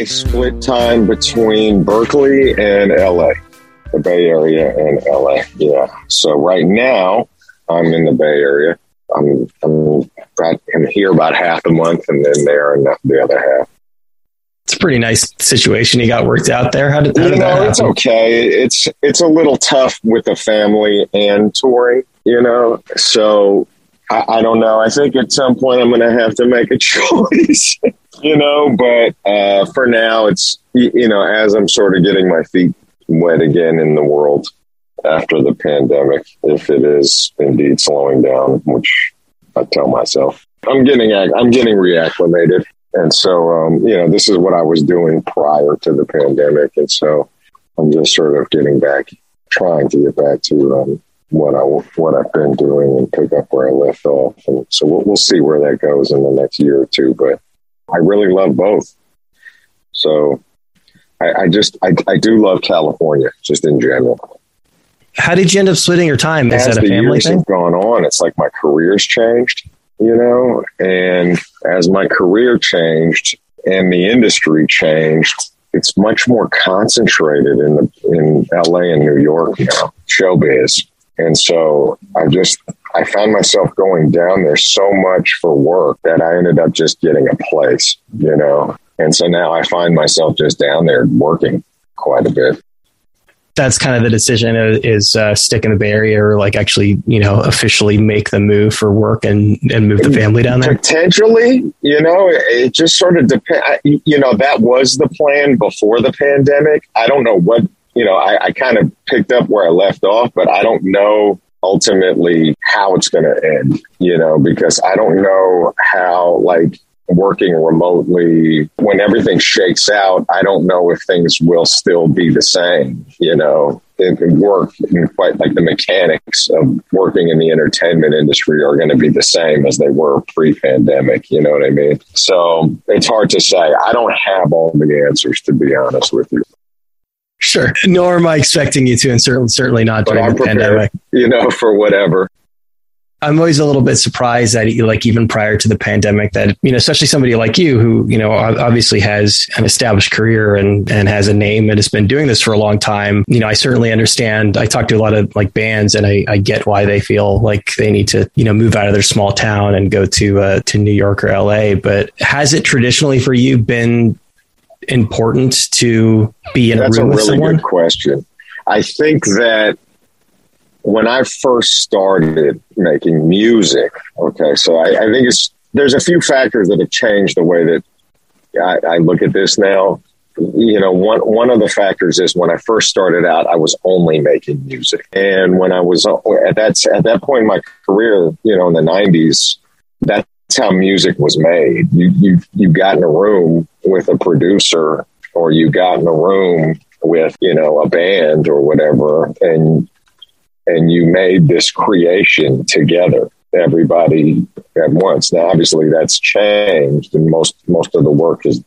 I split time between Berkeley and LA, the Bay Area and LA. Yeah. So right now I'm in the Bay Area. I'm I'm, I'm here about half a month, and then there and the other half. It's a pretty nice situation you got worked out there. How did, how you did know, that happen? it's okay. It's it's a little tough with the family and touring. You know, so I, I don't know. I think at some point I'm going to have to make a choice. You know, but uh, for now, it's you know, as I'm sort of getting my feet wet again in the world after the pandemic, if it is indeed slowing down, which I tell myself, I'm getting I'm getting reacclimated, and so um, you know, this is what I was doing prior to the pandemic, and so I'm just sort of getting back, trying to get back to um, what I what I've been doing and pick up where I left off, and so we'll, we'll see where that goes in the next year or two, but. I really love both. So I, I just I, I do love California just in general. How did you end up splitting your time? Is As that a the family years thing? have gone on, it's like my career's changed, you know, and as my career changed and the industry changed, it's much more concentrated in the in LA and New York now, showbiz. And so I just I found myself going down there so much for work that I ended up just getting a place, you know. And so now I find myself just down there working quite a bit. That's kind of the decision is uh, stick in the Bay Area or like actually, you know, officially make the move for work and, and move the family down there. Potentially, you know, it, it just sort of depends. You know, that was the plan before the pandemic. I don't know what, you know, I, I kind of picked up where I left off, but I don't know ultimately how it's going to end, you know, because I don't know how, like, working remotely when everything shakes out i don't know if things will still be the same you know. Can work quite like the mechanics of working in the entertainment industry are going to be the same as they were pre-pandemic you know what i mean? So it's hard to say. I don't have all the answers to be honest with you Sure. Nor am I expecting you to, and certainly, certainly not but during i'm the prepared pandemic. you know for whatever I'm always a little bit surprised that, you like, even prior to the pandemic, that you know, especially somebody like you, who you know, obviously has an established career and and has a name and has been doing this for a long time. You know, I certainly understand. I talk to a lot of like bands, and I, I get why they feel like they need to, you know, move out of their small town and go to uh, to New York or LA. But has it traditionally for you been important to be in That's a a room with really someone? good question. I think that when I first started making music, okay, so I, I think it's there's a few factors that have changed the way that I, I look at this now. You know, one one of the factors is when I first started out, I was only making music, and when I was at that at that point in my career, you know, in the '90s, that's how music was made. You you you got in a room with a producer, or you got in a room with you know a band or whatever, and and you made this creation together everybody at once. Now obviously that's changed and most most of the work is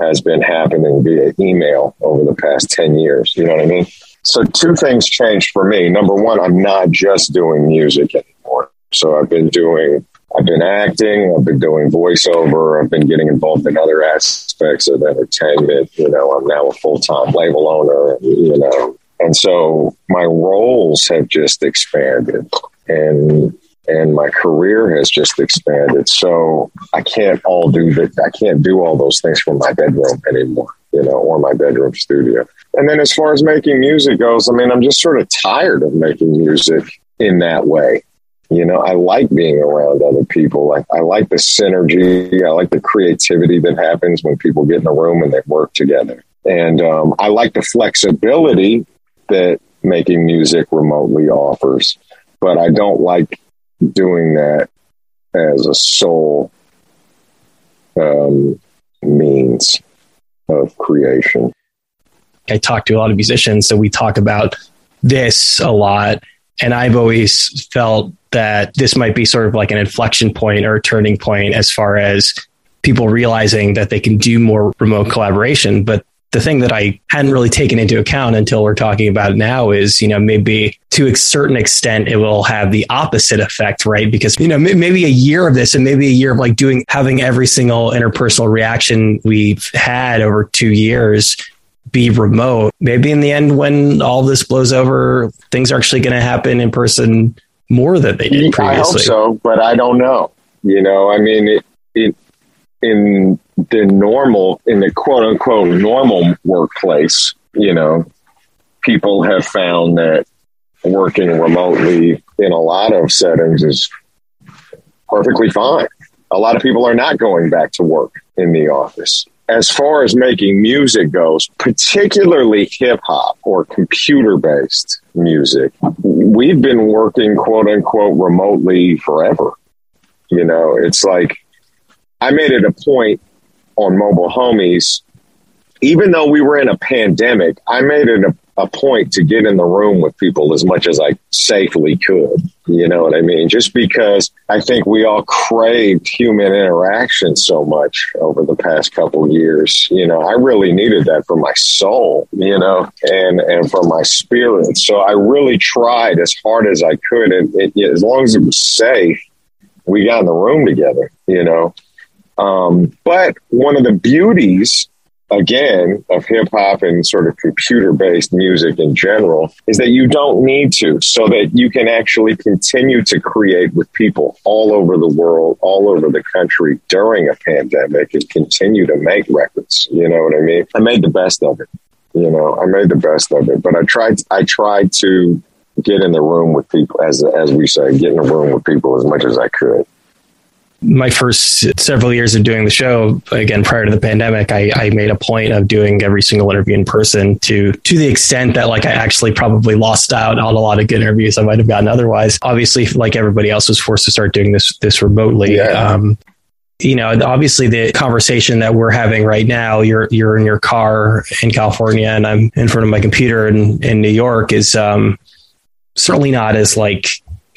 has been happening via email over the past 10 years. You know what i mean? So two things changed for me. Number one i'm not just doing music anymore. So i've been doing i've been acting i've been doing voiceover i've been getting involved in other aspects of entertainment you know i'm now a full-time label owner you know. And so my roles have just expanded and and my career has just expanded. So i can't all do that i can't do all those things from my bedroom anymore you know or my bedroom studio. And then as far as making music goes i mean i'm just sort of tired of making music in that way you know i like being around other people I, I like the synergy i like the creativity that happens when people get in a room and they work together and um, i like the flexibility that making music remotely offers, but I don't like doing that as a sole um, means of creation. I talk to a lot of musicians, so we talk about this a lot. And I've always felt that this might be sort of like an inflection point or a turning point as far as people realizing that they can do more remote collaboration, but the thing that I hadn't really taken into account until we're talking about it now is, you know, maybe to a certain extent, it will have the opposite effect, right? Because, you know, maybe a year of this and maybe a year of like doing, having every single interpersonal reaction we've had over two years be remote. Maybe in the end, when all this blows over, things are actually going to happen in person more than they did previously. I hope so, but I don't know. You know, I mean, it, it in the normal, in the quote unquote normal workplace, you know, people have found that working remotely in a lot of settings is perfectly fine. A lot of people are not going back to work in the office. As far as making music goes, particularly hip hop or computer based music, we've been working quote unquote remotely forever. You know, it's like I made it a point on mobile homies, even though we were in a pandemic, I made it a, a, point to get in the room with people as much as I safely could. You know what I mean? Just because I think we all craved human interaction so much over the past couple years. You know, I really needed that for my soul, you know, and, and for my spirit. So I really tried as hard as I could. And it, as long as it was safe, we got in the room together, you know. Um, but one of the beauties, again, of hip hop and sort of computer based music in general is that you don't need to, so that you can actually continue to create with people all over the world, all over the country during a pandemic and continue to make records. You know what I mean? I made the best of it. You know, I made the best of it, but I tried, I tried to get in the room with people, as, as we say, get in the room with people as much as I could my first several years of doing the show, again prior to the pandemic, I, I, made a point of doing every single interview in person to to the extent that like I actually probably lost out on a lot of good interviews I might have gotten otherwise. Obviously, like everybody else, was forced to start doing this this remotely. Yeah. Um, you know, obviously the conversation that we're having right now, you're you're in your car in California and I'm in front of my computer in, in New York is um, certainly not as like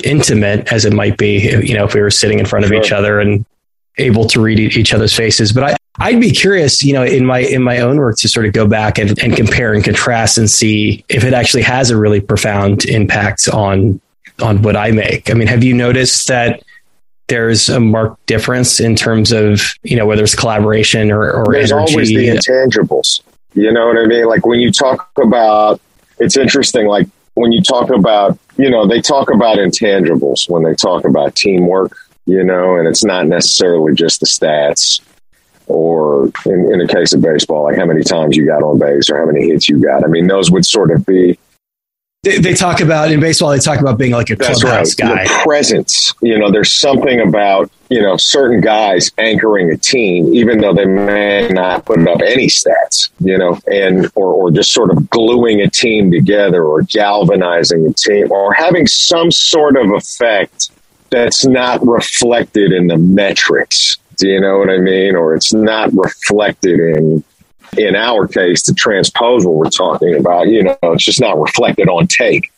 intimate as it might be, you know, if we were sitting in front of each other and able to read each other's faces. But I, I'd be curious, you know, in my in my own work to sort of go back and, and compare and contrast and see if it actually has a really profound impact on on what I make. I mean, have you noticed that there's a marked difference in terms of, you know, whether it's collaboration or, or there's energy? always the intangibles. You know what I mean? Like when you talk about it's interesting, like when you talk about, you know, they talk about intangibles when they talk about teamwork, you know, and it's not necessarily just the stats or in, in the case of baseball, like how many times you got on base or how many hits you got. I mean, those would sort of be they, they, talk about in baseball. They talk about being like a clubhouse right. guy. The presence, you know, there's something about you know certain guys anchoring a team, even though they may not put up any stats, you know, and or or just sort of gluing a team together, or galvanizing a team, or having some sort of effect that's not reflected in the metrics. Do you know what I mean? Or it's not reflected in in our case, to transpose what we're talking about, you know, it's just not reflected on take,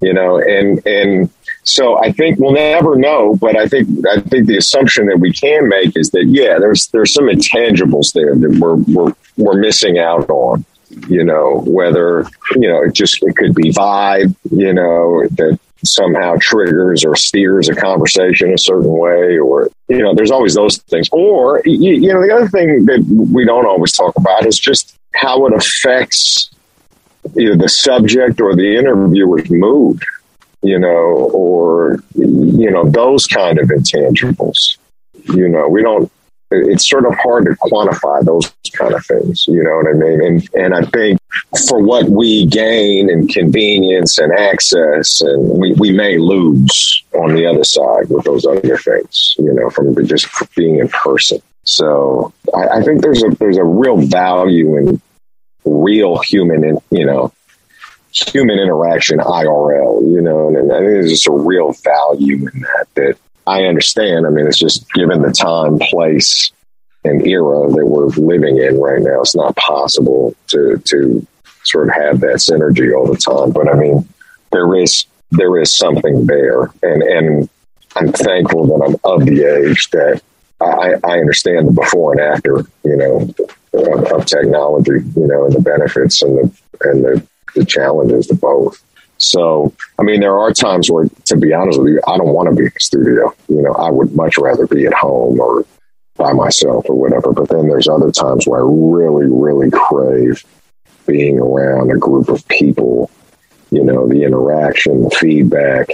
you know, and, and so I think we'll never know, but I think, I think the assumption that we can make is that, yeah, there's, there's some intangibles there that we're, we're, we're missing out on you know, whether, you know, it just, it could be vibe, you know, that somehow triggers or steers a conversation a certain way or you know there's always those things. Or you, you, know the other thing that we don't always talk about is just how it affects either the subject or the interviewer's mood you know or you know those kind of intangibles. You know we don't it's sort of hard to quantify those kind of things. You know what I mean? And and I think for what we gain in convenience and access, and we, we may lose on the other side with those other things. You know, from just being in person. So I, I think there's a there's a real value in real human, in, you know, human interaction IRL. You know, and, and I think there's just a real value in that that I understand. I mean, it's just given the time, place, and era that we're living in right now, it's not possible to to sort of have that synergy all the time. But I mean, there is there is something there, and and I'm thankful that I'm of the age that I, I understand the before and after. You know, of, of technology, you know, and the benefits and the and the, the challenges to both. So, I mean, there are times where, to be honest with you, I don't want to be in the studio. You know, I would much rather be at home or by myself or whatever. But then there's other times where I really, really crave being around a group of people, you know, the interaction, the feedback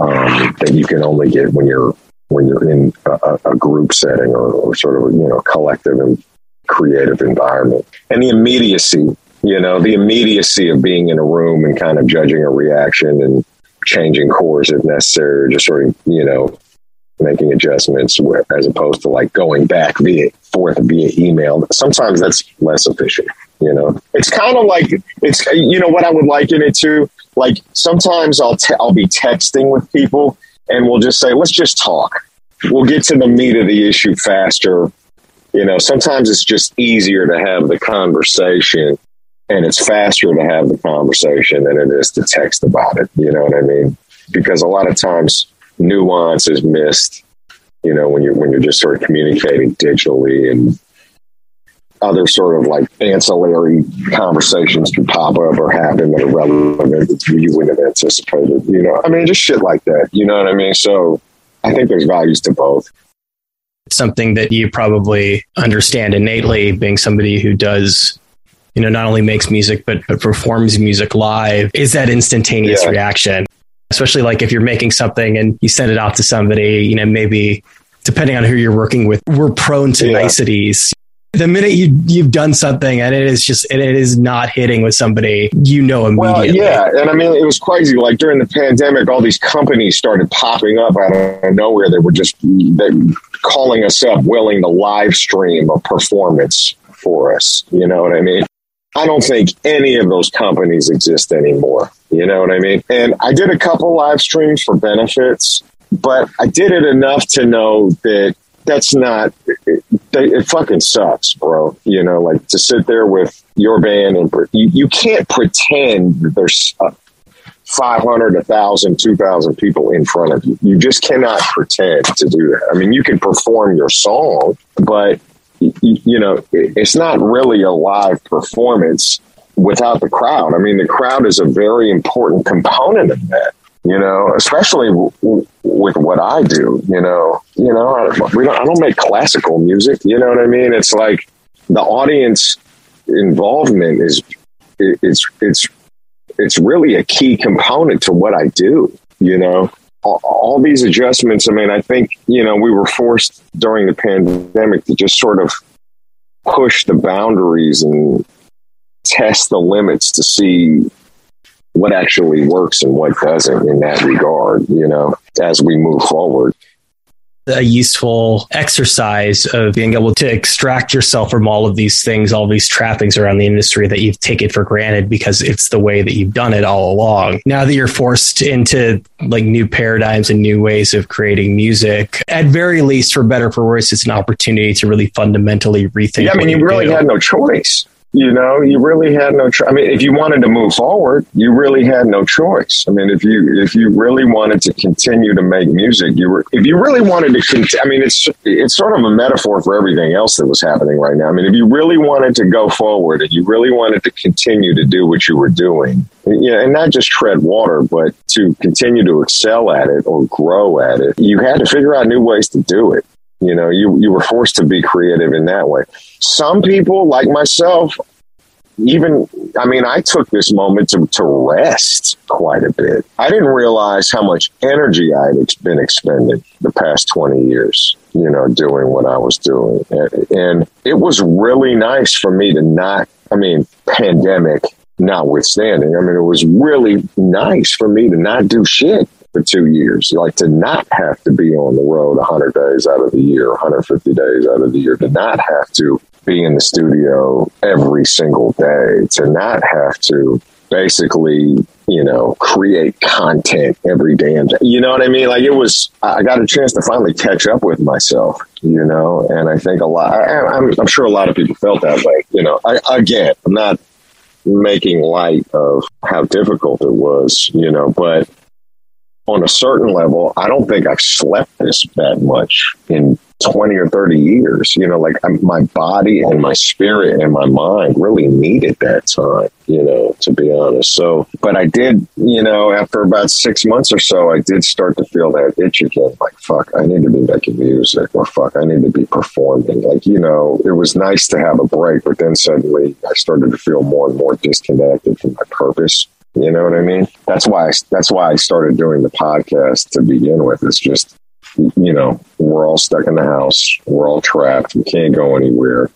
um, that you can only get when you're when you're in a, a group setting or, or, sort of you know collective and creative environment and the immediacy you know the immediacy of being in a room and kind of judging a reaction and changing course if necessary or just sort of you know making adjustments as opposed to like going back via forth via email. Sometimes that's less efficient you know? It's kind of like it's you know what i would liken it to? Like sometimes i'll te- i'll be texting with people and we'll just say let's just talk. We'll get to the meat of the issue faster. You know sometimes it's just easier to have the conversation and it's faster to have the conversation than it is to text about it. You know what I mean? Because a lot of times nuance is missed. You know, when you're when you're just sort of communicating digitally and other sort of like ancillary conversations can pop up or happen that are relevant that you wouldn't have anticipated. You know, I mean, just shit like that. You know what I mean? So I think there's values to both. Something that you probably understand innately, being somebody who does you know, not only makes music, but, but performs music live is that instantaneous yeah. reaction. Especially like if you're making something and you send it out to somebody, you know, maybe depending on who you're working with, we're prone to yeah. niceties. The minute you you've done something and it is just and it is not hitting with somebody, you know immediately. Well, yeah, and I mean it was crazy. Like during the pandemic, all these companies started popping up out of nowhere. They were just they, calling us up, willing to live stream a performance for us. You know what I mean? I don't think any of those companies exist anymore. You know what I mean? And I did a couple live streams for benefits, but I did it enough to know that that's not, it, it fucking sucks, bro. You know, like to sit there with your band and you, you can't pretend there's uh, 500, 1,000, 2,000 people in front of you. You just cannot pretend to do that. I mean, you can perform your song, but you know, it's not really a live performance without the crowd. I mean, the crowd is a very important component of that. You know, especially w- with what I do. You know, you know, I, we don't, I don't make classical music. You know what I mean? It's like the audience involvement is it's it's it's really a key component to what I do. You know, all, these adjustments. I mean, I think, you know, we were forced during the pandemic to just sort of push the boundaries and test the limits to see what actually works and what doesn't in that regard, you know, as we move forward a useful exercise of being able to extract yourself from all of these things, all these trappings around the industry that you've taken for granted because it's the way that you've done it all along. Now that you're forced into like new paradigms and new ways of creating music, at very least, for better for worse, it's an opportunity to really fundamentally rethink. Yeah, I mean, you really do. had no choice. You know, you really had no. Cho- I mean, if you wanted to move forward, you really had no choice. I mean, if you if you really wanted to continue to make music, you were. If you really wanted to, cont- I mean, it's it's sort of a metaphor for everything else that was happening right now. I mean, if you really wanted to go forward and you really wanted to continue to do what you were doing, yeah, and not just tread water, but to continue to excel at it or grow at it, you had to figure out new ways to do it. You know, you, you were forced to be creative in that way. Some people, like myself, even, I mean, I took this moment to, to rest quite a bit. I didn't realize how much energy I had been expending the past 20 years, you know, doing what I was doing. And it was really nice for me to not, I mean, pandemic notwithstanding, I mean, it was really nice for me to not do shit for two years. Like to not have to be on the road 100 days out of the year, 150 days out of the year, to not have to be in the studio every single day, to not have to basically, you know, create content every damn day. You know what I mean? Like it was, I got a chance to finally catch up with myself, you know, and I think a lot, I, am I'm sure a lot of people felt that way, you know, I, again, I'm not making light of how difficult it was, you know, but on a certain level, I don't think I've slept this that much in 20 or 30 years. You know, like I'm, my body and my spirit and my mind really needed that time, you know, to be honest. So, but I did, you know, after about six months or so, I did start to feel that itch again. Like, fuck, I need to be making music or fuck, I need to be performing. Like, you know, it was nice to have a break, but then suddenly I started to feel more and more disconnected from my purpose. You know what I mean? That's why I, that's why I started doing the podcast to begin with. It's just you know, we're all stuck in the house. We're all trapped. We can't go anywhere.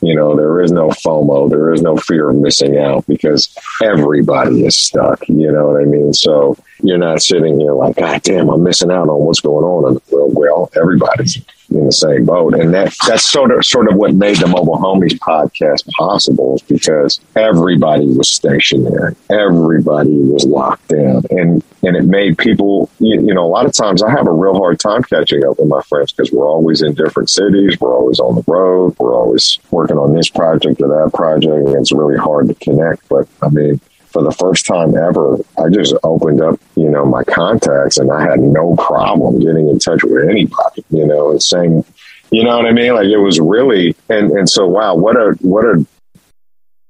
You know, there is no FOMO. There is no fear of missing out because everybody is stuck. You know what I mean? So you're not sitting here like, God damn, I'm missing out on what's going on. Well, well everybody's in the same boat. And that that's sort of sort of what made the Mobile Homies podcast possible because everybody was stationary. Everybody was locked down. And and it made people you, you know, a lot of times I have a real hard time catching up with my friends because we're always in different cities, we're always on the road, we're always working on this project or that project, and it's really hard to connect. But I mean for the first time ever, I just opened up, you know, my contacts and I had no problem getting in touch with anybody, you know, and saying, you know what I mean? Like it was really, and, and so, wow, what a, what a,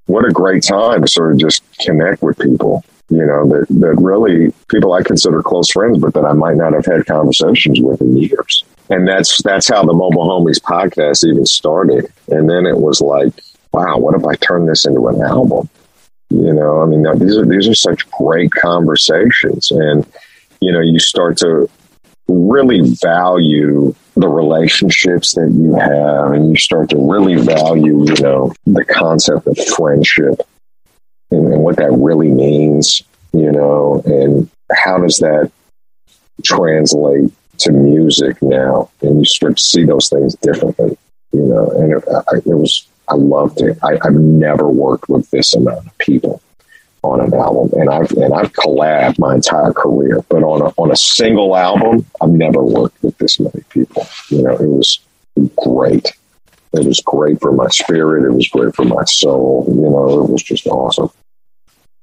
what a great time to sort of just connect with people, you know, that, that really people I consider close friends, but that I might not have had conversations with in years. And that's, that's how the Mobile Homies podcast even started. And then it was like, wow, what if I turn this into an album? You know, I mean, these are these are such great conversations, and you know, you start to really value the relationships that you have, and you start to really value, you know, the concept of friendship and, and what that really means. You know, and how does that translate to music now? And you start to see those things differently. You know, and it, it was I loved it. I, have never worked with this amount of people on an album, and I've and I've collabed my entire career. But on a on a single album, I've never worked with this many people. You know, it was great. It was great for my spirit. It was great for my soul. You know, it was just awesome.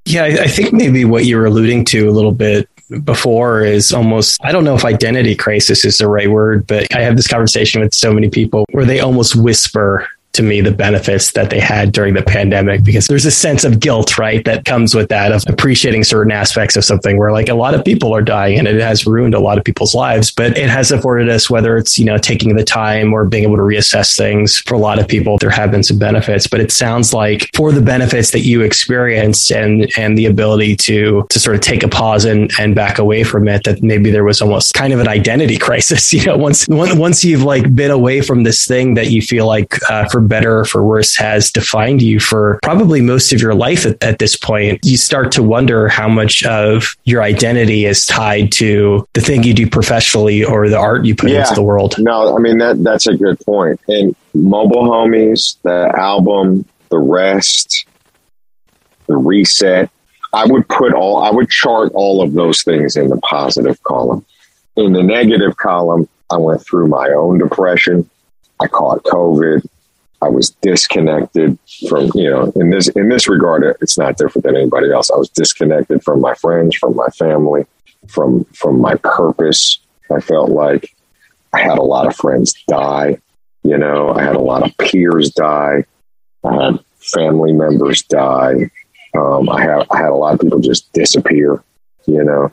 Yeah, I think maybe what you were alluding to a little bit before is almost I don't know if identity crisis is the right word, but I have this conversation with so many people where they almost whisper to me the benefits that they had during the pandemic because there's a sense of guilt, right, that comes with that of appreciating certain aspects of something where like a lot of people are dying and it has ruined a lot of people's lives, but it has afforded us whether it's, you know, taking the time or being able to reassess things for a lot of people, there have been some benefits, but it sounds like for the benefits that you experienced and, and the ability to, to sort of take a pause and, and back away from it, that maybe there was almost kind of an identity crisis, you know, once, once you've like been away from this thing that you feel like, uh, for better or for worse has defined you for probably most of your life at, at this point, you start to wonder how much of your identity is tied to the thing you do professionally or the art you put yeah. into the world. No, I mean that that's a good point. And Mobile Homies, the album, the rest, the reset, I would put all I would chart all of those things in the positive column. In the negative column, I went through my own depression. I caught COVID. I was disconnected from, you know, in this in this regard, it's not different than anybody else. I was disconnected from my friends, from my family, from from my purpose. I felt like I had a lot of friends die. You know, I had a lot of peers die. I had family members die. Um, I had I had a lot of people just disappear. You know,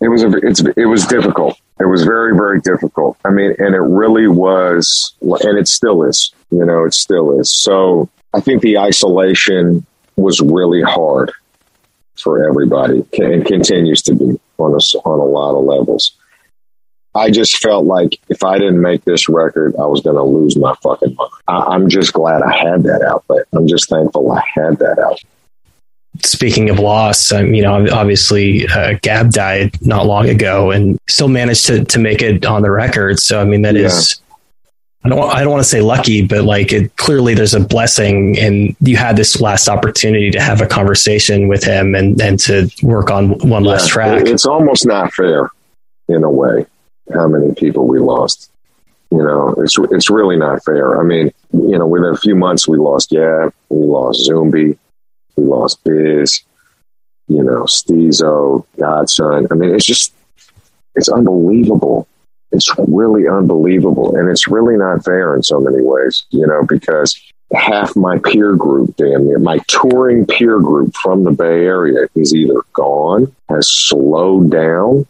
it was a, it's it was difficult. It was very very difficult. I mean, and it really was, and it still is. You know, it still is. So I think the isolation was really hard for everybody and continues to be on a, on a lot of levels. I just felt like if I didn't make this record, I was going to lose my fucking mind. I, am just glad I had that outlet. I'm just thankful I had that out. Speaking of loss, um, you know, obviously uh, Gab died not long ago and still managed to, to make it on the record. So, I mean, that yeah. is I don't, I don't want to say lucky, but like it, clearly there's a blessing and you had this last opportunity to have a conversation with him and, and to work on one yeah, last track. It's almost not fair in a way how many people we lost. You know, it's, it's really not fair. I mean, you know, within a few months we lost Gab, we lost Zumbi, we lost Biz, you know, Steezo, Godson. I mean, it's just, it's unbelievable it's really unbelievable. And it's really not fair in so many ways, you know, because half my peer group, damn near, my touring peer group from the Bay Area is either gone, has slowed down,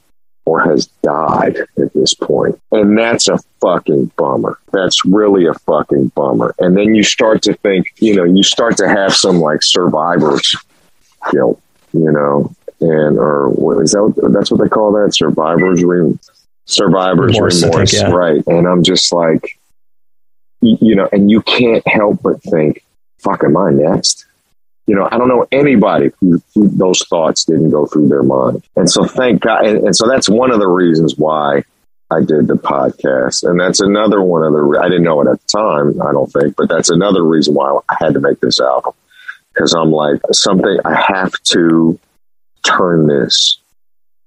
or has died at this point. And that's a fucking bummer. That's really a fucking bummer. And then you start to think, you know, you start to have some like survivors guilt, you know, and or what is that? That's what they call that survivors survivors remorse, remorse think, yeah. right? And I'm just like, you know, and you can't help but think, "Fuck, am I next?" You know, I don't know anybody who, who those thoughts didn't go through their mind, and so thank God. And, and so that's one of the reasons why I did the podcast. And that's another one of the, I didn't know it at the time, I don't think, but that's another reason why I had to make this album. Cause I'm like, something, I have to turn this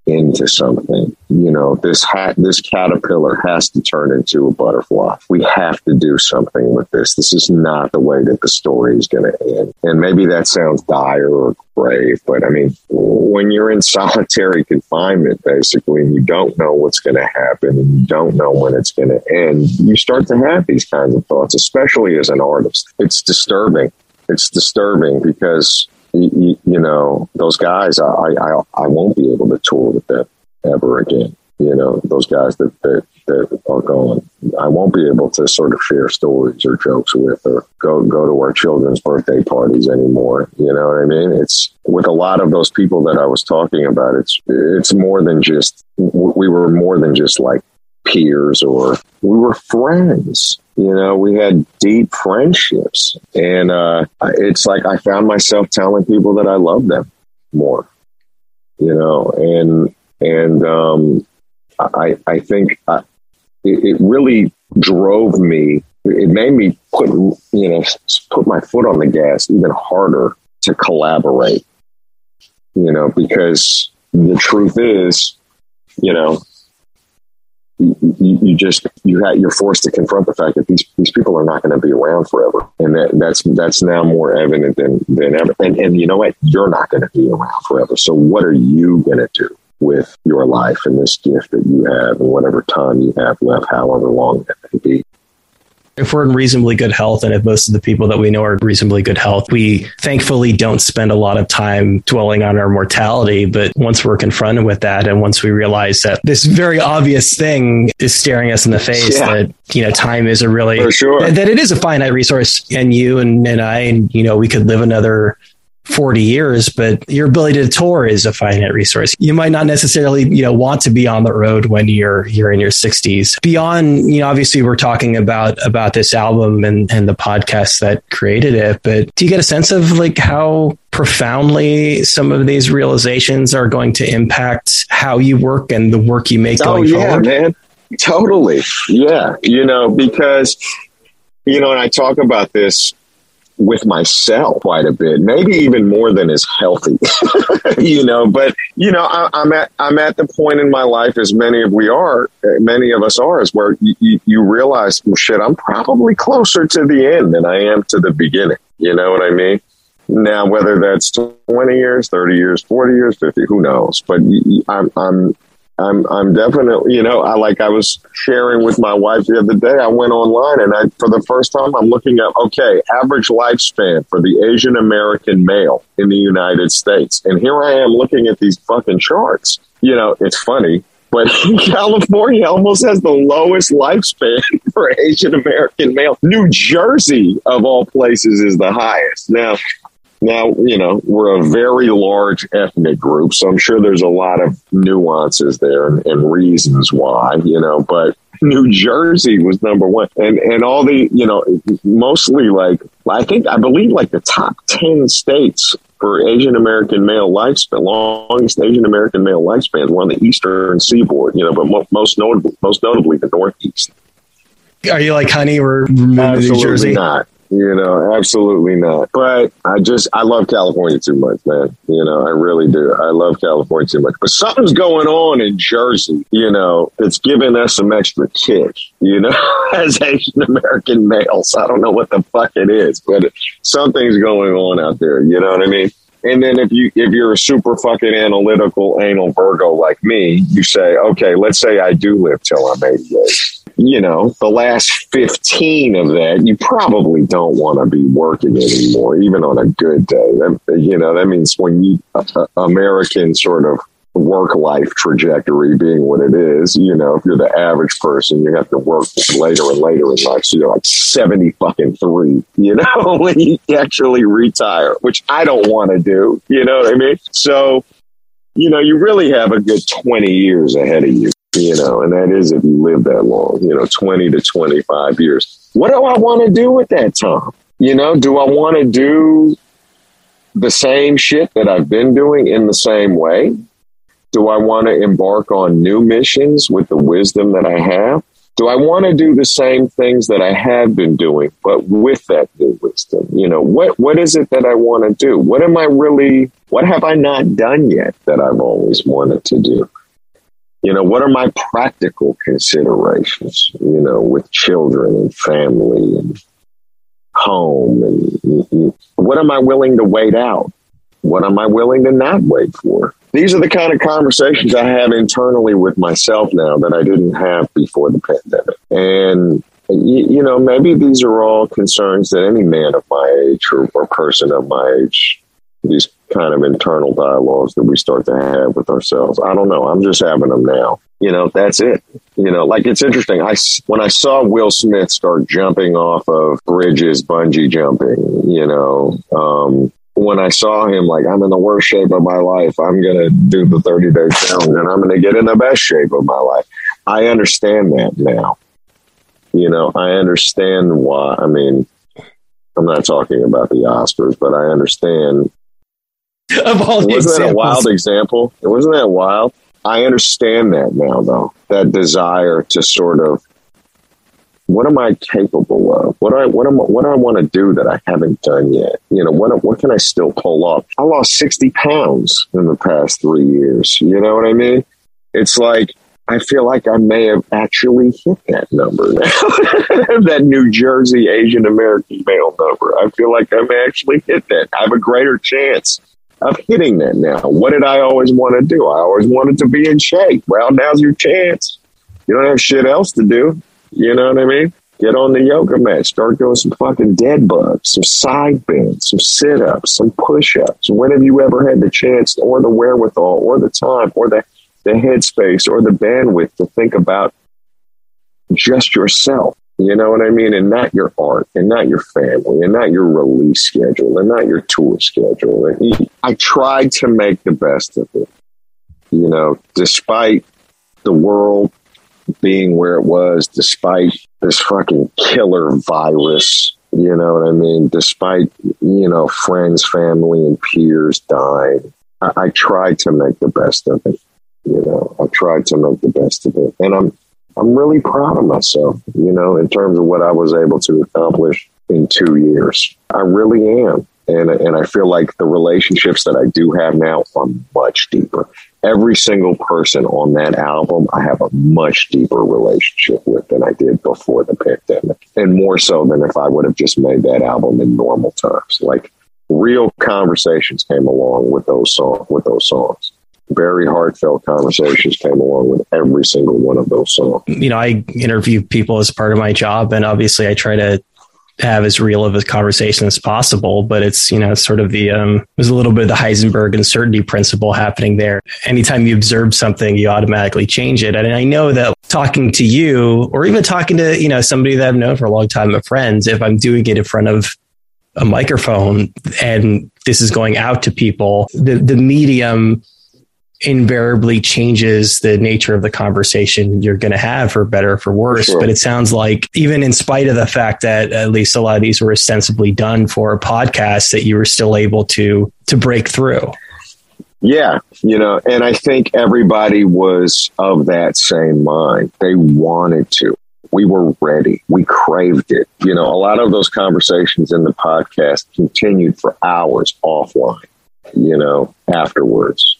into something. You know, this hat, this caterpillar has to turn into a butterfly. We have to do something with this. This is not the way that the story is going to end. And maybe that sounds dire or grave, but I mean, when you're in solitary confinement, basically, and you don't know what's going to happen and you don't know when it's going to end, you start to have these kinds of thoughts, especially as an artist. It's disturbing. It's disturbing because you, you know, those guys, I, I, I won't be able to tour with them ever again. You know, those guys that, that, that are gone, I won't be able to sort of share stories or jokes with or go, go to our children's birthday parties anymore. You know what I mean? It's with a lot of those people that I was talking about, it's, it's more than just, we were more than just like peers or we were friends. You know, we had deep friendships. And uh, it's like I found myself telling people that I love them more, you know, and, and um, I, I think I, uh, it, it really drove me. It made me put, you know, put my foot on the gas even harder to collaborate, you know, because the truth is, you know, you, you just you have, you're forced to confront the fact that these these people are not going to be around forever, and that that's that's now more evident than than ever. And and you know what? You're not going to be around forever. So what are you going to do with your life and this gift that you have, and whatever time you have left, however long that may be? If we're in reasonably good health and if most of the people that we know are in reasonably good health, we thankfully don't spend a lot of time dwelling on our mortality. But once we're confronted with that and once we realize that this very obvious thing is staring us in the face yeah. that, you know, time is a really, sure. that, that it is a finite resource and you and, and I, and, you know, we could live another 40 years, but your ability to tour is a finite resource. You might not necessarily, you know, want to be on the road when you're you're in your 60s. Beyond, you know, obviously we're talking about about this album and and the podcast that created it, but do you get a sense of like how profoundly some of these realizations are going to impact how you work and the work you make oh, going yeah, forward? man. Totally. Yeah, you know, because you know, and I talk about this with myself quite a bit, maybe even more than is healthy, you know. But you know, I, am at I'm at the point in my life, as many of we are, many of us are, is where you, you realize, well, shit, I'm probably closer to the end than I am to the beginning. You know what I mean? Now, whether that's 20 years, 30 years, 40 years, 50, who knows? But I'm, I'm I'm I'm definitely you know I like I was sharing with my wife the other day. I went online and I for the first time I'm looking at okay average lifespan for the Asian American male in the United States, and here I am looking at these fucking charts. You know it's funny, but California almost has the lowest lifespan for Asian American male. New Jersey of all places is the highest. Now now, you know, we're a very large ethnic group, so I'm sure there's a lot of nuances there and, and reasons why, you know, but New Jersey was number one. And and all the, you know, mostly like I think I believe like the top ten states for Asian American male lifespan, longest Asian American male lifespans were on the eastern seaboard, you know, but mo- most notably most notably the northeast. Are you like honey or New Jersey? Not. You know, absolutely not. But I just, I love California too much, man. You know, I really do. I love California too much. But something's going on in Jersey, you know, that's giving us some extra kick, you know, as Asian American males. I don't know what the fuck it is, but something's going on out there. You know what I mean? And then if you if you're a super fucking analytical anal Virgo like me, you say, okay, let's say I do live till I'm 88. You know, the last 15 of that, you probably don't want to be working anymore, even on a good day. That, you know, that means when you uh, American sort of work life trajectory being what it is, you know, if you're the average person, you have to work later and later in life. So you're like 70 fucking three, you know, when you actually retire, which I don't want to do, you know what I mean? So, you know, you really have a good 20 years ahead of you, you know, and that is if you live that long, you know, 20 to 25 years. What do I want to do with that time? You know, do I want to do the same shit that I've been doing in the same way? Do I want to embark on new missions with the wisdom that I have? Do I want to do the same things that I have been doing, but with that new wisdom? You know, what, what is it that I want to do? What am I really, what have I not done yet that I've always wanted to do? You know, what are my practical considerations, you know, with children and family and home? And what am I willing to wait out? What am I willing to not wait for? these are the kind of conversations I have internally with myself now that I didn't have before the pandemic. And, you, know, maybe these are all concerns that any man of my age or, or person of my age, these kind of internal dialogues that we start to have with ourselves. I don't know. I'm just having them now. You know, that's it. You know, like it's interesting. I, when I saw Will Smith start jumping off of bridges, bungee jumping, you know, um, when I saw him, like, I'm in the worst shape of my life. I'm going to do the 30 day challenge and I'm going to get in the best shape of my life. I understand that now. You know, I understand why. I mean, I'm not talking about the Oscars, but I understand. Of all wasn't examples. that a wild example? It wasn't that wild. I understand that now, though. That desire to sort of what am I capable of? What do I what am what do I want to do that I haven't done yet? You know, what what can I still pull off? I lost sixty pounds in the past three years. You know what I mean? It's like I feel like I may have actually hit that number now. that New Jersey Asian American male number. I feel like I may actually hit that. I have a greater chance of hitting that now. What did I always want to do? I always wanted to be in shape. Well, now's your chance. You don't have shit else to do. You know what I mean? Get on the yoga mat, start doing some fucking dead bugs, some side bends, some sit ups, some push ups. When have you ever had the chance or the wherewithal or the time or the, the headspace or the bandwidth to think about just yourself? You know what I mean? And not your art and not your family and not your release schedule and not your tour schedule. I tried to make the best of it, you know, despite the world being where it was, despite this fucking killer virus. You know what I mean? Despite, you know, friends, family, and peers dying, I, I tried to make the best of it. You know, I tried to make the best of it. And I'm, I'm really proud of myself, you know, in terms of what I was able to accomplish in two years. I really am. And, and I feel like the relationships that I do have now are much deeper every single person on that album, I have a much deeper relationship with than I did before the pandemic, and more so than if I would have just made that album in normal times. Like real conversations came along with those songs. With those songs, very heartfelt conversations came along with every single one of those songs. You know, I interview people as part of my job, and obviously, I try to have as real of a conversation as possible. But it's, you know, sort of the, um, there's a little bit of the Heisenberg uncertainty principle happening there. Anytime you observe something, you automatically change it. And I know that talking to you or even talking to, you know, somebody that I've known for a long time, of friends, if I'm doing it in front of a microphone and this is going out to people, the, the medium invariably changes the nature of the conversation you're going to have for better or for worse. Sure. But it sounds like even in spite of the fact that at least a lot of these were ostensibly done for a podcast, that you were still able to to break through. Yeah, you know, and I think everybody was of that same mind. They wanted to. We were ready. We craved it. You know, a lot of those conversations in the podcast continued for hours offline, you know, afterwards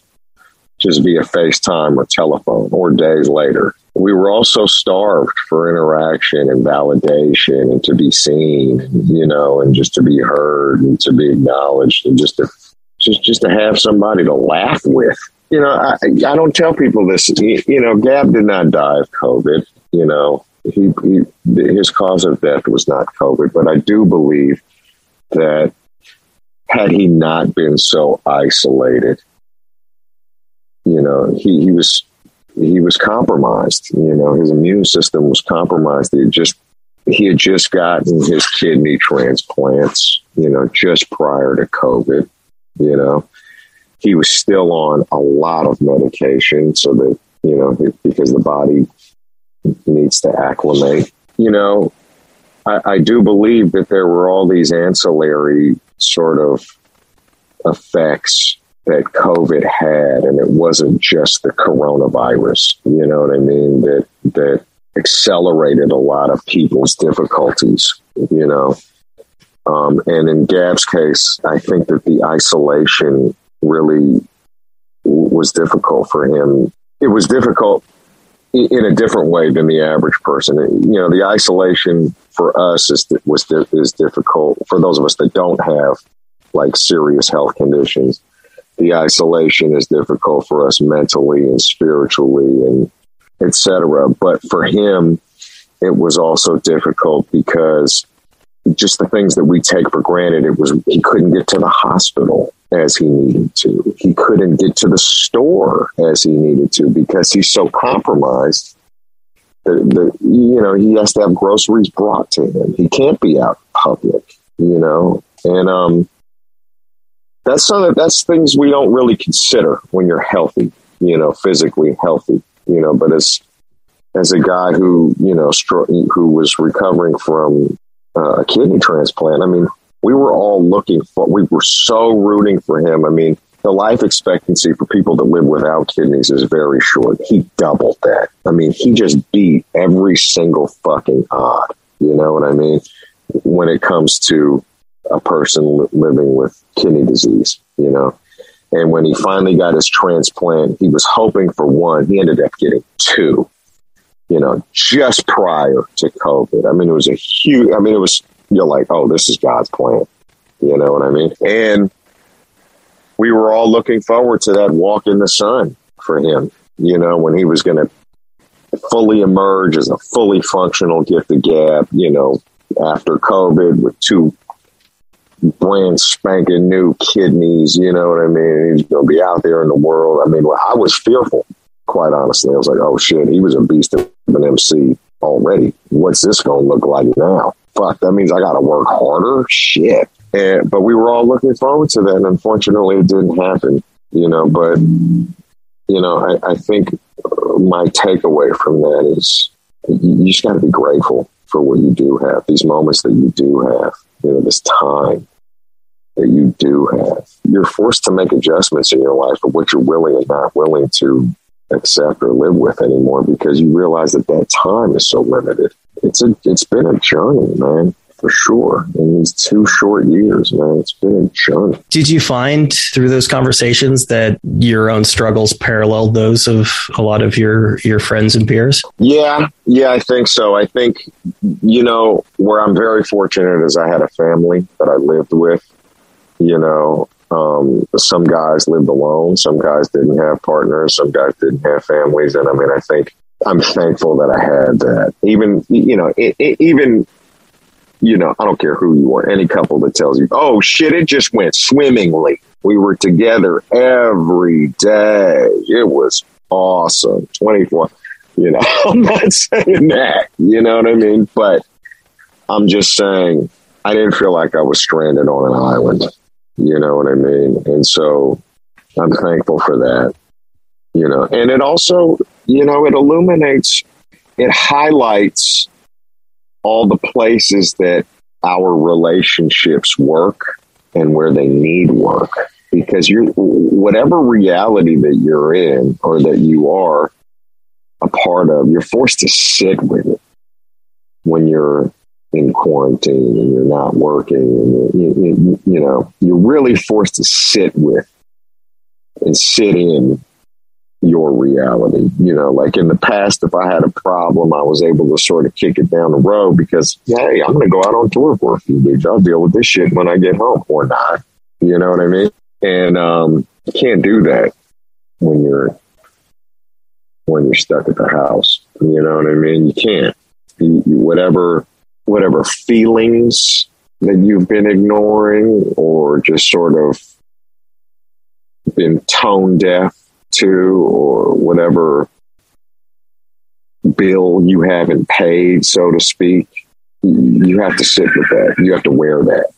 just via FaceTime or telephone or days later. We were also starved for interaction and validation and to be seen, you know, and just to be heard and to be acknowledged and just to just just to have somebody to laugh with. You know, I, I don't tell people this. You know, Gab did not die of COVID. You know, he, he his cause of death was not COVID, but I do believe that had he not been so isolated, you know, he, he was he was compromised. You know, his immune system was compromised. He had just he had just gotten his kidney transplants. You know, just prior to COVID. You know, he was still on a lot of medication, so that you know because the body needs to acclimate. You know, I, I do believe that there were all these ancillary sort of effects that COVID had, and it wasn't just the coronavirus. You know what I mean? That that accelerated a lot of people's difficulties. You know, um, and in Gab's case, I think that the isolation really was difficult for him. It was difficult in a different way than the average person. You know, the isolation for us is was is difficult for those of us that don't have like serious health conditions. The isolation is difficult for us mentally and spiritually and etc. But for him, it was also difficult because just the things that we take for granted. It was he couldn't get to the hospital as he needed to. He couldn't get to the store as he needed to because he's so compromised. The, you know, he has to have groceries brought to him. He can't be out public, you know, and um, that's some of, that's things we don't really consider when you're healthy, you know, physically healthy, you know. But as as a guy who you know who was recovering from uh, a kidney transplant, I mean, we were all looking for. We were so rooting for him. I mean, the life expectancy for people that live without kidneys is very short. He doubled that. I mean, he just beat every single fucking odd. You know what I mean? When it comes to a person living with kidney disease, you know. And when he finally got his transplant, he was hoping for one. He ended up getting two, you know, just prior to COVID. I mean, it was a huge, I mean, it was, you're like, oh, this is God's plan. You know what I mean? And we were all looking forward to that walk in the sun for him, you know, when he was going to fully emerge as a fully functional Gift of Gab, you know, after COVID with two brand spanking new kidneys. You know what I mean? He's going to be out there in the world. I mean, I was fearful, quite honestly. I was like, oh shit, he was a beast of an MC already. What's this going to look like now? Fuck, that means I got to work harder. Shit. And, but we were all looking forward to that. And unfortunately, it didn't happen, you know, but, you know, I, I think my takeaway from that is you just got to be grateful for what you do have, these moments that you do have, you know, this time that you do have. You're forced to make adjustments in your life of what you're willing and not willing to accept or live with anymore because you realize that that time is so limited. It's a it's been a journey, man for sure in these two short years, man. It's been a journey. Did you find through those conversations that your own struggles paralleled those of a lot of your your friends and peers? Yeah, yeah, I think so. I think you know where I'm very fortunate is I had a family that I lived with. You know, um, some guys lived alone, some guys didn't have partners, some guys didn't have families, and I mean, I think I'm thankful that I had that. Even you know, it, it, even you know, I don't care who you are, any couple that tells you, oh shit, it just went swimmingly. We were together every day. It was awesome. 24. You know, I'm not saying that, you know what I mean? But I'm just saying I didn't feel like I was stranded on an island. You know what I mean? And so I'm thankful for that. You know, and it also, you know, it illuminates, it highlights all the places that our relationships work and where they need work. Because you're whatever reality that you're in or that you are a part of you're forced to sit with it when you're in quarantine and you're not working and you, you, you know you're really forced to sit with and sit in your reality. You know, like in the past, if I had a problem, I was able to sort of kick it down the road because, hey, I'm going to go out on tour for a few weeks. I'll deal with this shit when I get home or not. You know what I mean? And um, you can't do that when you're when you're stuck at the house. You know what I mean? You can't. You, you, whatever whatever feelings that you've been ignoring or just sort of been tone deaf to or whatever bill you haven't paid, so to speak, you have to sit with that. You have to wear that.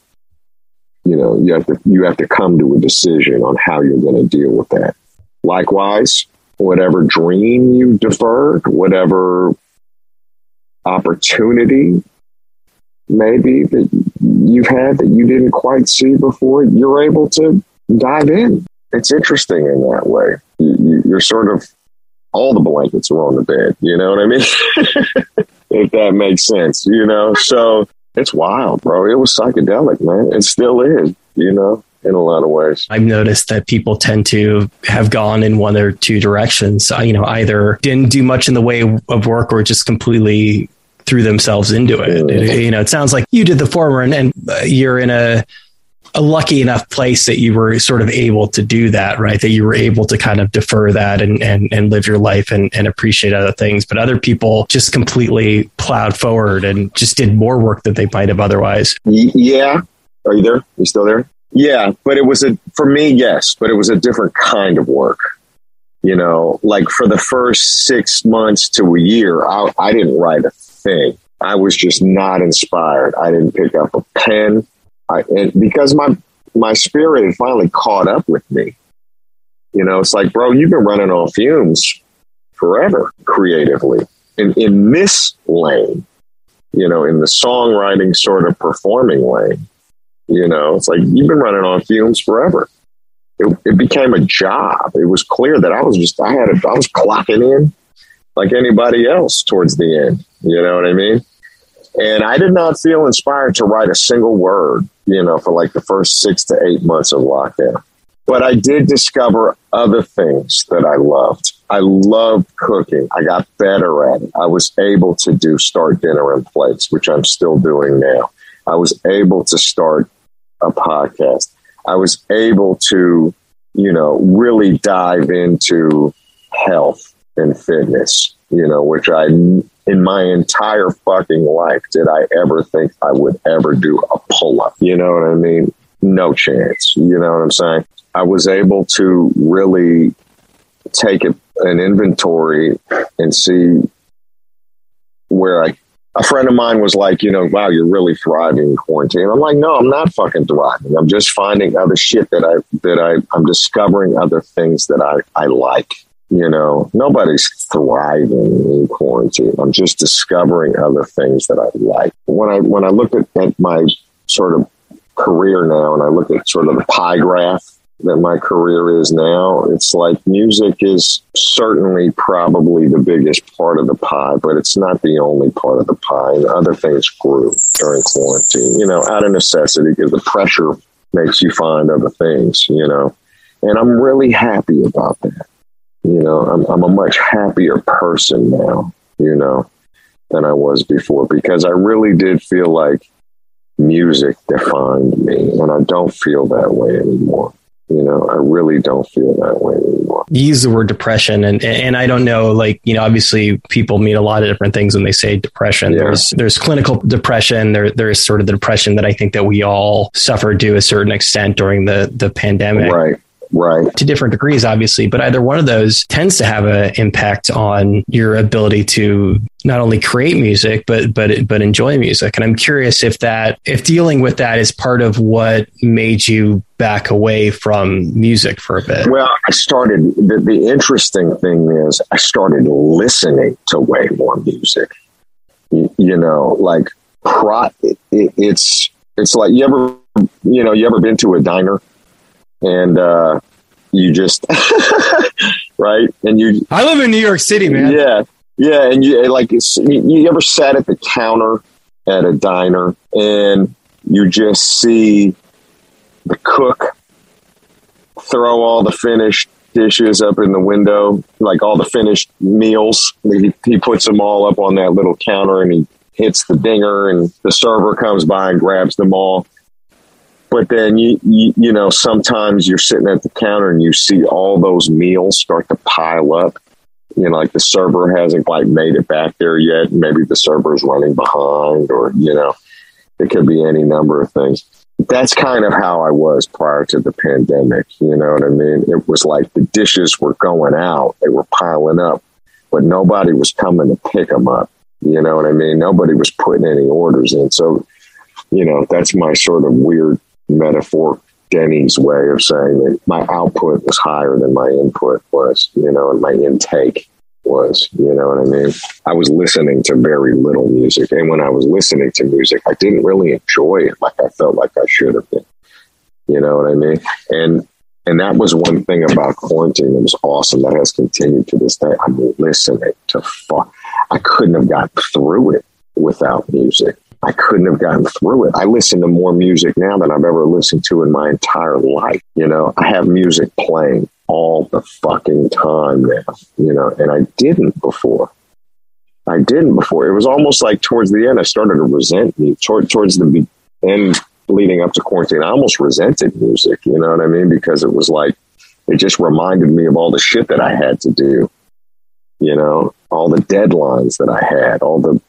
You know, you have to you have to come to a decision on how you're going to deal with that. Likewise, whatever dream you deferred, whatever opportunity maybe that you've had that you didn't quite see before, you're able to dive in. It's interesting in that way. You, are sort of all the blankets are on the bed. You know what I mean? if that makes sense, you know. So it's wild, bro. It was psychedelic, man. It still is, you know in a lot of ways. I've noticed that people tend to have gone in one or two directions. You know, either didn't do much in the way of work or just completely threw themselves into it. it you know, it sounds like you did the former and, and uh, you're in a, a lucky enough place that you were sort of able to do that, right? That you were able to kind of defer that and, and, and live your life and, and appreciate other things. But other people just completely plowed forward and just did more work than they might have otherwise. Yeah. Are you there? You still there? Yeah, but it was a for me, yes, but it was a different kind of work. You know, like for the first six months to a year, I, I didn't write a thing. I was just not inspired. I didn't pick up a pen, I, because my my spirit had finally caught up with me. You know, it's like, bro, you've been running on fumes forever creatively in in this lane. You know, in the songwriting sort of performing lane you know, it's like you've been running on fumes forever. It, it became a job. It was clear that I was just, I had, a, I was clocking in like anybody else towards the end. You know what I mean? And I did not feel inspired to write a single word, you know, for like the first six to eight months of lockdown. But I did discover other things that I loved. I loved cooking. I got better at it. I was able to do start dinner and plates, which I'm still doing now. I was able to start a podcast. I was able to, you know, really dive into health and fitness, you know, which I, in my entire fucking life, did I ever think I would ever do a pull up? You know what I mean? No chance. You know what I'm saying? I was able to really take an inventory and see where I a friend of mine was like, you know, wow, you're really thriving in quarantine. I'm like, no, I'm not fucking thriving. I'm just finding other shit that I that I I'm discovering other things that I I like. You know, nobody's thriving in quarantine. I'm just discovering other things that I like. When I when I look at, at my sort of career now and I look at sort of the pie graph that my career is now, it's like music is certainly probably the biggest part of the pie, but it's not the only part of the pie. And other things grew during quarantine, you know, out of necessity because the pressure makes you find other things, you know. And I'm really happy about that. You know, I'm, I'm a much happier person now, you know, than I was before because I really did feel like music defined me, and I don't feel that way anymore. You know, I really don't feel that way anymore. You use the word depression, and and I don't know, like you know, obviously people mean a lot of different things when they say depression. Yeah. There's there's clinical depression. There there's sort of the depression that I think that we all suffered to a certain extent during the the pandemic. Right right. to different degrees obviously but either one of those tends to have an impact on your ability to not only create music but but but enjoy music. And i'm curious if that if dealing with that is part of what made you back away from music for a bit. Well i started the, the interesting thing is i started listening to way more music. You, you know like pro, it, it's it's like you ever you know you ever been to a diner and uh, you just right and you. I live in New York City, man. Yeah, yeah, and you like you ever sat at the counter at a diner and you just see the cook throw all the finished dishes up in the window, like all the finished meals. He, he puts them all up on that little counter and he hits the dinger and the server comes by and grabs them all but then you, you you know sometimes you're sitting at the counter and you see all those meals start to pile up you know like the server hasn't quite made it back there yet maybe the server's running behind or you know it could be any number of things that's kind of how I was prior to the pandemic. You know what I mean? It was like the dishes were going out, they were piling up, but nobody was coming to pick them up. You know what I mean? Nobody was putting any orders in. So, you know, that's my sort of weird metaphor, Denny's way of saying that my output was higher than my input was, you know, and my intake was. You know what I mean? I was listening to very little music. And when I was listening to music, I didn't really enjoy it like I felt like I should have been. You know what I mean? And and that was one thing about quarantine that was awesome that has continued to this day. I'm listening to fuck. I couldn't have got through it without music. I couldn't have gotten through it. I listen to more music now than I've ever listened to in my entire life. You know, I have music playing all the fucking time now, you know, and I didn't before. I didn't before. It was almost like towards the end, I started to resent me. Toward, towards the end, leading up to quarantine, I almost resented music, you know what I mean? Because it was like, it just reminded me of all the shit that I had to do, you know, all the deadlines that I had, all the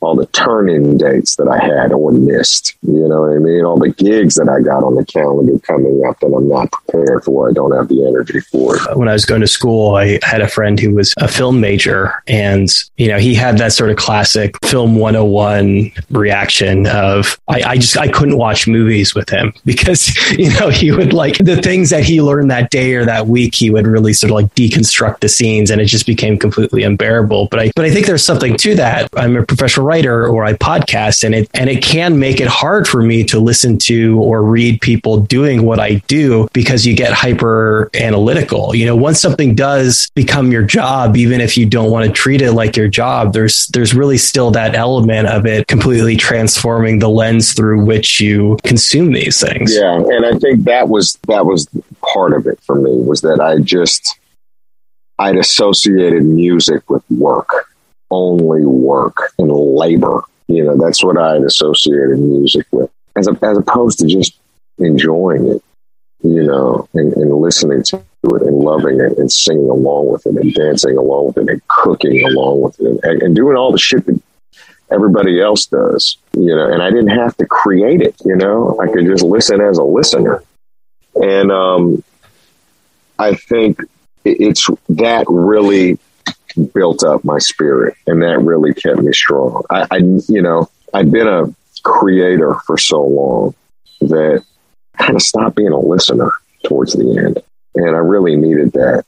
all the turn-in dates that I had or missed. You know what I mean? All the gigs that I got on the calendar coming up that I'm not prepared for. I don't have the energy for. Uh, when I was going to school, I had a friend who was a film major, and you know he had that sort of classic film 101 reaction of I, I just I couldn't watch movies with him because you know he would like the things that he learned that day or that week. He would really sort of like deconstruct the scenes, and it just became completely unbearable. But I but I think there's something to that. I'm a professional writer or I podcast and it and it can make it hard for me to listen to or read people doing what I do because you get hyper analytical. You know, once something does become your job, even if you don't want to treat it like your job, there's there's really still that element of it completely transforming the lens through which you consume these things. Yeah, and I think that was that was part of it for me was that I just I'd associated music with work only work and labor. You know, that's what I associated music with, as, a, as opposed to just enjoying it, you know, and, and listening to it and loving it and singing along with it and dancing along with it and cooking along with it and, and doing all the shit that everybody else does, you know, and I didn't have to create it, you know, I could just listen as a listener. And um, I think it's that really built up my spirit, and that really kept me strong. I, I you know, I'd been a creator for so long that kind of stopped being a listener towards the end, and I really needed that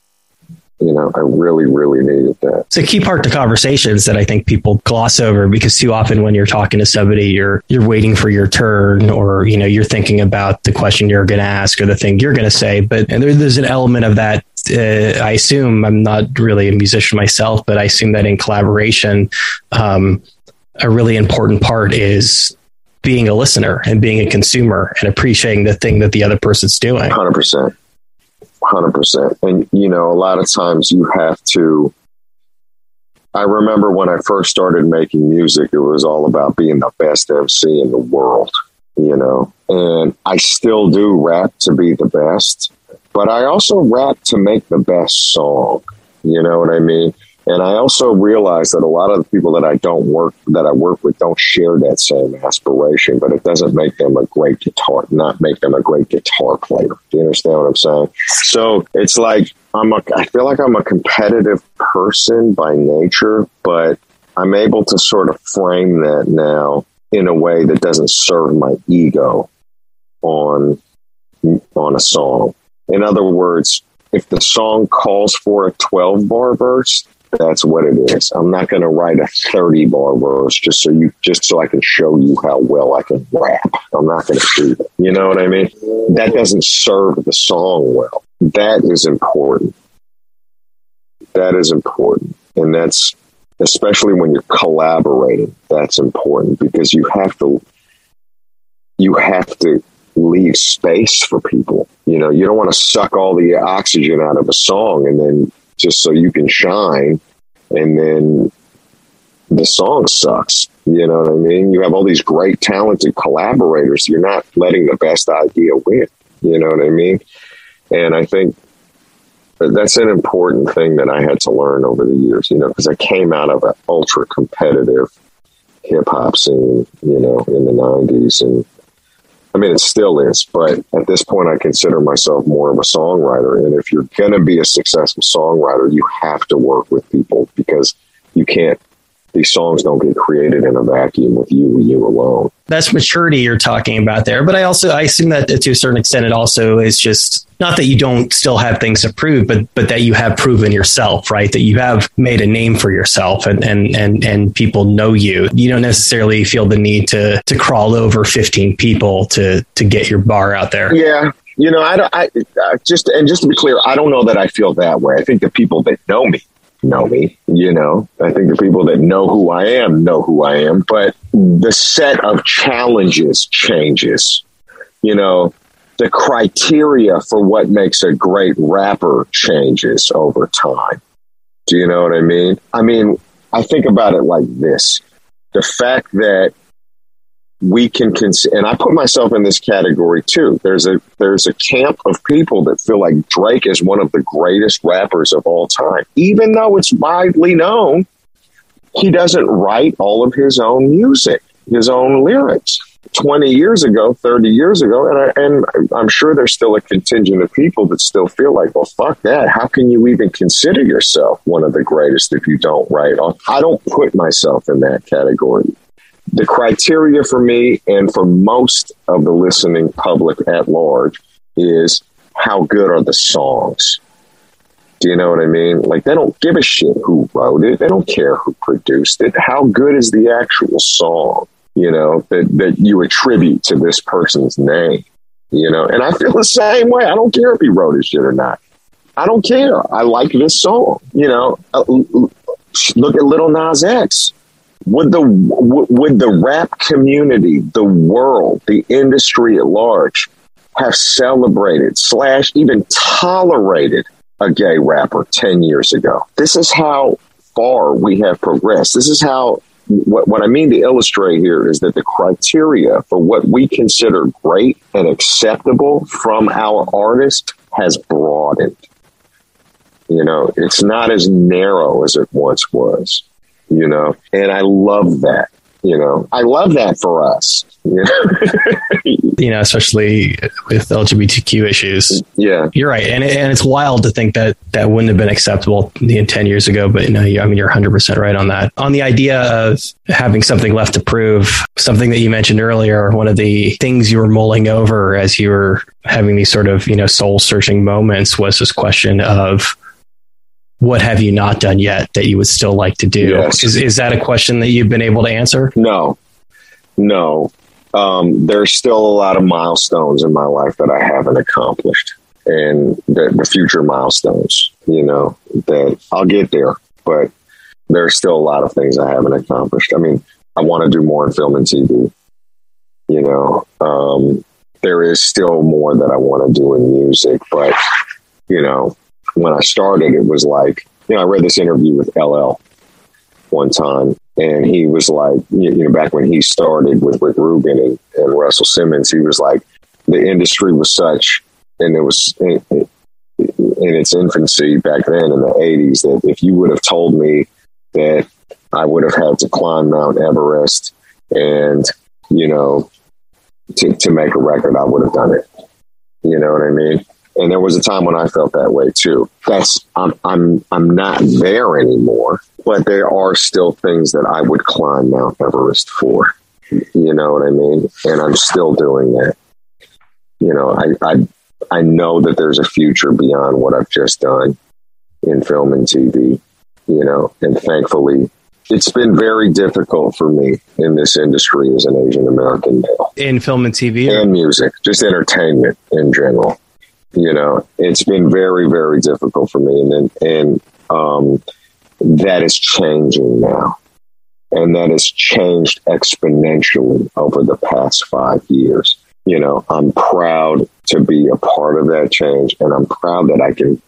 you know, I really, really needed that. It's a key part to conversations that I think people gloss over because too often when you're talking to somebody, you're you're waiting for your turn, or you know, you're thinking about the question you're going to ask or the thing you're going to say. But there, there's an element of that uh, I assume I'm not really a musician myself, but I assume that in collaboration, um, a really important part is being a listener and being a consumer and appreciating the thing that the other person's doing. Hundred percent, hundred percent. And you know, a lot of times you have to. I remember when I first started making music, it was all about being the best MC in the world, you know. And I still do rap to be the best but I also rap to make the best song. You know what I mean? And I also realize that a lot of the people that I don't work that I work with don't share that same aspiration, but it doesn't make them a great guitar, not make them a great guitar player. Do you understand what I'm saying? So it's like I'm a I feel like I'm a competitive person by nature, but I'm able to sort of frame that now in a way that doesn't serve my ego on on a song. In other words, if the song calls for a 12 bar verse, that's what it is. I'm not going to write a 30 bar verse just so you just so I can show you how well I can rap. I'm not going to do that. You know what I mean? That doesn't serve the song well. That is important. That is important. And that's especially when you're collaborating, that's important because you have to you have to leave space for people. You know, you don't want to suck all the oxygen out of a song and then just so you can shine and then the song sucks. You know what I mean? You have all these great, talented collaborators. You're not letting the best idea win. You know what I mean? And I think that's an important thing that I had to learn over the years, you know, because I came out of an ultra competitive hip hop scene, you know, in the 90s. And I mean, it still is, but at this point, I consider myself more of a songwriter. And if you're going to be a successful songwriter, you have to work with people because you can't these songs don't get created in a vacuum with you you alone. That's maturity you're talking about there. But I also I assume that to a certain extent it also is just not that you don't still have things to prove, but but that you have proven yourself, right? That you have made a name for yourself and and and and people know you. You don't necessarily feel the need to to crawl over 15 people to to get your bar out there. Yeah. You know, I, don't I, I just and just to be clear, I don't know that I feel that way. I think the people that know me know me. You know, I think the people that know who I am know who I am, but the set of challenges changes. You know, the criteria for what makes a great rapper changes over time. Do you know what I mean? I mean, I think about it like this the fact that we can cons- and I put myself in this category too. There's a there's a camp of people that feel like Drake is one of the greatest rappers of all time, even though it's widely known he doesn't write all of his own music, his own lyrics. 20 years ago, 30 years ago, and, I, and I'm sure there's still a contingent of people that still feel like, well, fuck that. How can you even consider yourself one of the greatest if you don't write? I don't put myself in that category the criteria for me and for most of the listening public at large is how good are the songs? Do you know what I mean? Like they don't give a shit who wrote it. They don't care who produced it. How good is the actual song, you know, that, that you attribute to this person's name? You know, and I feel the same way. I don't care if he wrote his shit or not. I don't care. I like this song. You know, uh, look at Lil Nas X would the would the rap community, the world, the industry at large have celebrated slash even tolerated a gay rapper 10 years ago? This is how far we have progressed. This is how what, what I mean to illustrate here is that the criteria for what we consider great and acceptable from our artist has broadened. You know, it's not as narrow as it once was you know, and I love that. You know, I love that for us. You know, you know especially with LGBTQ issues. Yeah, you're right, and it, and it's wild to think that that wouldn't have been acceptable ten years ago. But you no, know, I mean, you're 100 percent right on that. On the idea of having something left to prove, something that you mentioned earlier, one of the things you were mulling over as you were having these sort of you know soul searching moments was this question of what have you not done yet that you would still like to do? Yes. Is, is that a question that you've been able to answer? No, no. Um, there's still a lot of milestones in my life that I haven't accomplished and the, the future milestones, you know, that I'll get there, but there's still a lot of things I haven't accomplished. I mean, I want to do more in film and TV, you know, um, there is still more that I want to do in music, but you know, when I started, it was like, you know, I read this interview with LL one time, and he was like, you know, back when he started with Rick Rubin and, and Russell Simmons, he was like, the industry was such, and it was in, in its infancy back then in the 80s, that if you would have told me that I would have had to climb Mount Everest and, you know, to, to make a record, I would have done it. You know what I mean? And there was a time when I felt that way too. That's I'm I'm I'm not there anymore, but there are still things that I would climb Mount Everest for. You know what I mean? And I'm still doing that. You know, I I I know that there's a future beyond what I've just done in film and TV. You know, and thankfully it's been very difficult for me in this industry as an Asian American male. In film and TV? And music, just entertainment in general you know, it's been very, very difficult for me. And and, um, that is changing now. And that has changed exponentially over the past five years. You know, I'm proud to be a part of that change and I'm proud that I can,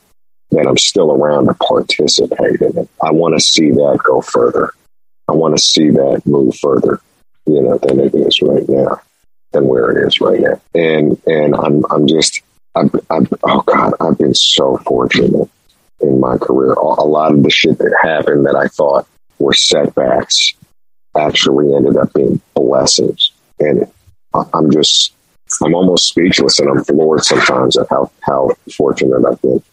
that I'm still around to participate in it. I want to see that go further. I want to see that move further, you know, than it is right now, than where it is right now. And and I'm I'm just I'm, I'm oh God, I've been so fortunate in my career. A lot of the shit that happened that I thought were setbacks actually ended up being blessings. And I'm just I'm almost speechless and I'm floored sometimes at how how fortunate I've been,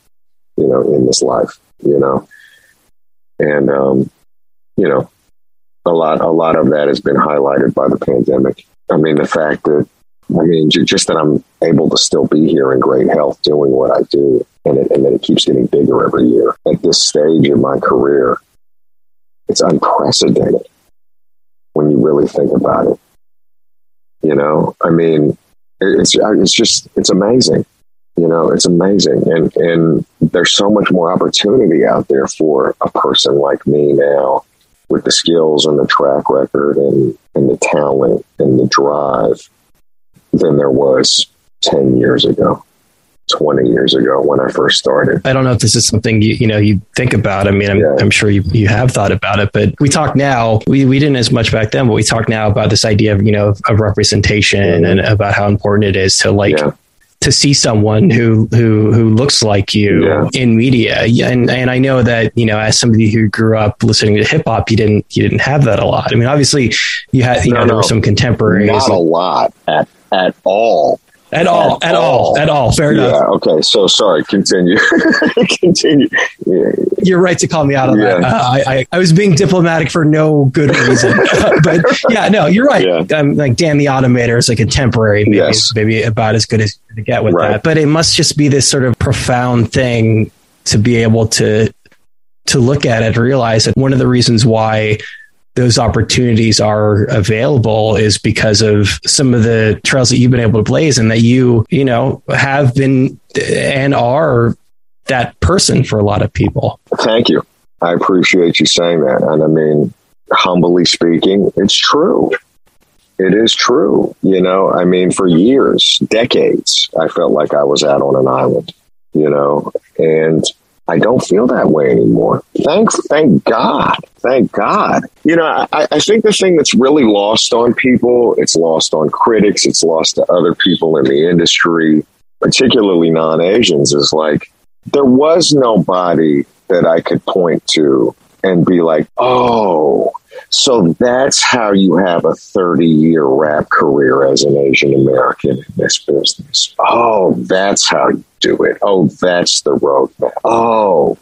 you know, in this life, you know. And um, you know, a lot a lot of that has been highlighted by the pandemic. I mean, the fact that I mean, just that I'm able to still be here in great health doing what I do, and, it, and that it keeps getting bigger every year. At this stage in my career, it's unprecedented when you really think about it. You know, I mean, it's it's just it's amazing. You know, it's amazing, and and there's so much more opportunity out there for a person like me now with the skills and the track record and, and the talent and the drive than there was 10 years ago. 20 years ago when I first started. I don't know if this is something you, you know, you think about. I mean, I'm, yeah. I'm sure you, you have thought about it, but we talk now, we, we didn't as much back then, but we talk now about this idea of, you know, of representation mm-hmm. and about how important it is to like yeah to see someone who who who looks like you yeah. in media. And and I know that you know, as somebody who grew up listening to hip hop, you didn't you didn't have that a lot. I mean, obviously, you had you no, know there no. were some contemporaries, not a lot at at all. At all, at, all, at all. Fair enough. yeah. Okay. So sorry. Continue. continue. Yeah. You're right to call me out on yeah. that. Uh, I, I, I, was being diplomatic for no good reason, but yeah, no, you're right. Yeah. Um, like Dan the Automator is like a temporary, maybe, yes. maybe about as good as to get with right. that. But it must just be this sort of profound thing to be able to to look at it, and realize that one of the reasons why those opportunities are available is because of some of the trails that you've been able to blaze and that you, you know, have been and are that person for a lot of people. Thank you. I appreciate you saying that. And I mean, humbly speaking, it's true. It is true. You know, I mean, for years, decades, I felt like I was out on an island, you know, and I don't feel that way anymore. Thank, thank God. Thank God. You know, I, I think the thing that's really lost on people, it's lost on critics, it's lost to other people in the industry, particularly non Asians, is like there was nobody that I could point to and be like, oh, so that's how you have a 30 year rap career as an Asian American in this business. Oh, that's how you do it. Oh, that's the roadmap. Oh,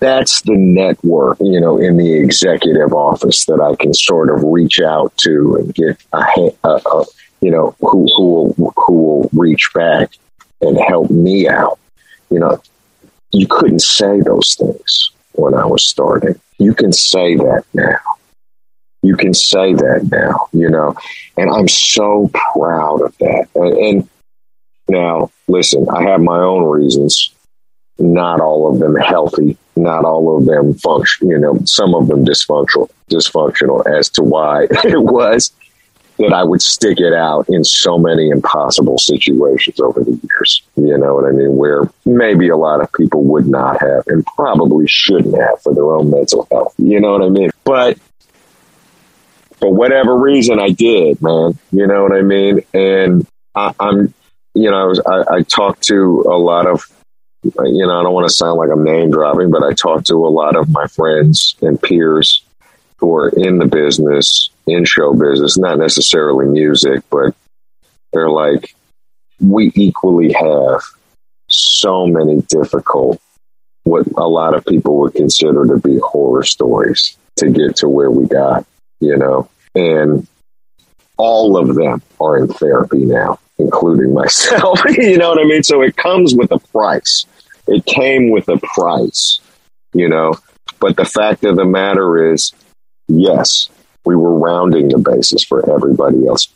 that's the network, you know, in the executive office that I can sort of reach out to and get a, a, a you know, who, who will, who will reach back and help me out. You know, you couldn't say those things when I was starting. You can say that now. You can say that now, you know, and I'm so proud of that. And, and now, listen, I have my own reasons. Not all of them healthy, not all of them function, you know, some of them dysfunctional, dysfunctional as to why it was that I would stick it out in so many impossible situations over the years. You know what I mean? Where maybe a lot of people would not have and probably shouldn't have for their own mental health. You know what I mean? But for whatever reason, I did, man. You know what I mean? And I, am you know, I, was, I, I talked to a lot of, you know, I don't want to sound like I'm name dropping, but I talked to a lot of my friends and peers who are in the business, in show business, not necessarily music, but they're like, we equally have so many difficult, what a lot of people would consider to be horror stories to get to where we got, you know, and all of them are in therapy now including myself. you know what I mean? So it comes with a price. It came with a price, you know. But the fact of the matter is, yes, we were rounding the basis for everybody else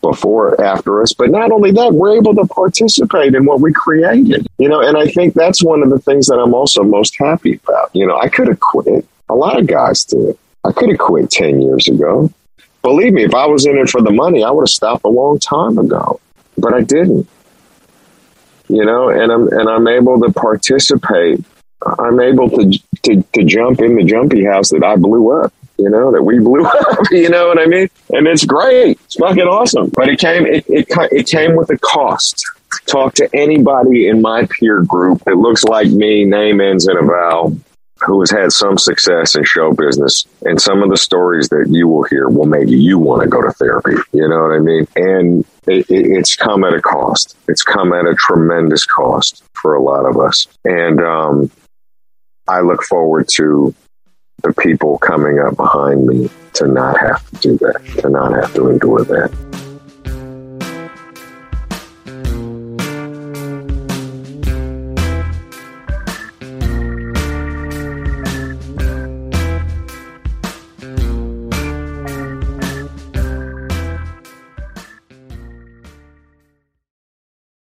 before after us but not only that we're able to participate in what we created you know and i think that's one of the things that i'm also most happy about you know i could have quit a lot of guys did i could have quit 10 years ago believe me if i was in it for the money i would have stopped a long time ago but I didn't. You know, and I'm and I'm able to participate. I'm able to to, to jump in the jumpy house that I blew up. You know, that we blew up, you know what I mean? And it's great. It's fucking awesome. But it came, it, it, it came with a cost. Talk to anybody in my peer group that looks like me, name ends in a vowel, who has had some success in show business. And some of the stories that you will hear will make you want to go to therapy. You know what I mean? And it, it, it's come at a cost. It's come at a tremendous cost for a lot of us. And um, I look forward to the people coming up behind me to not have to do that, to not have to endure that.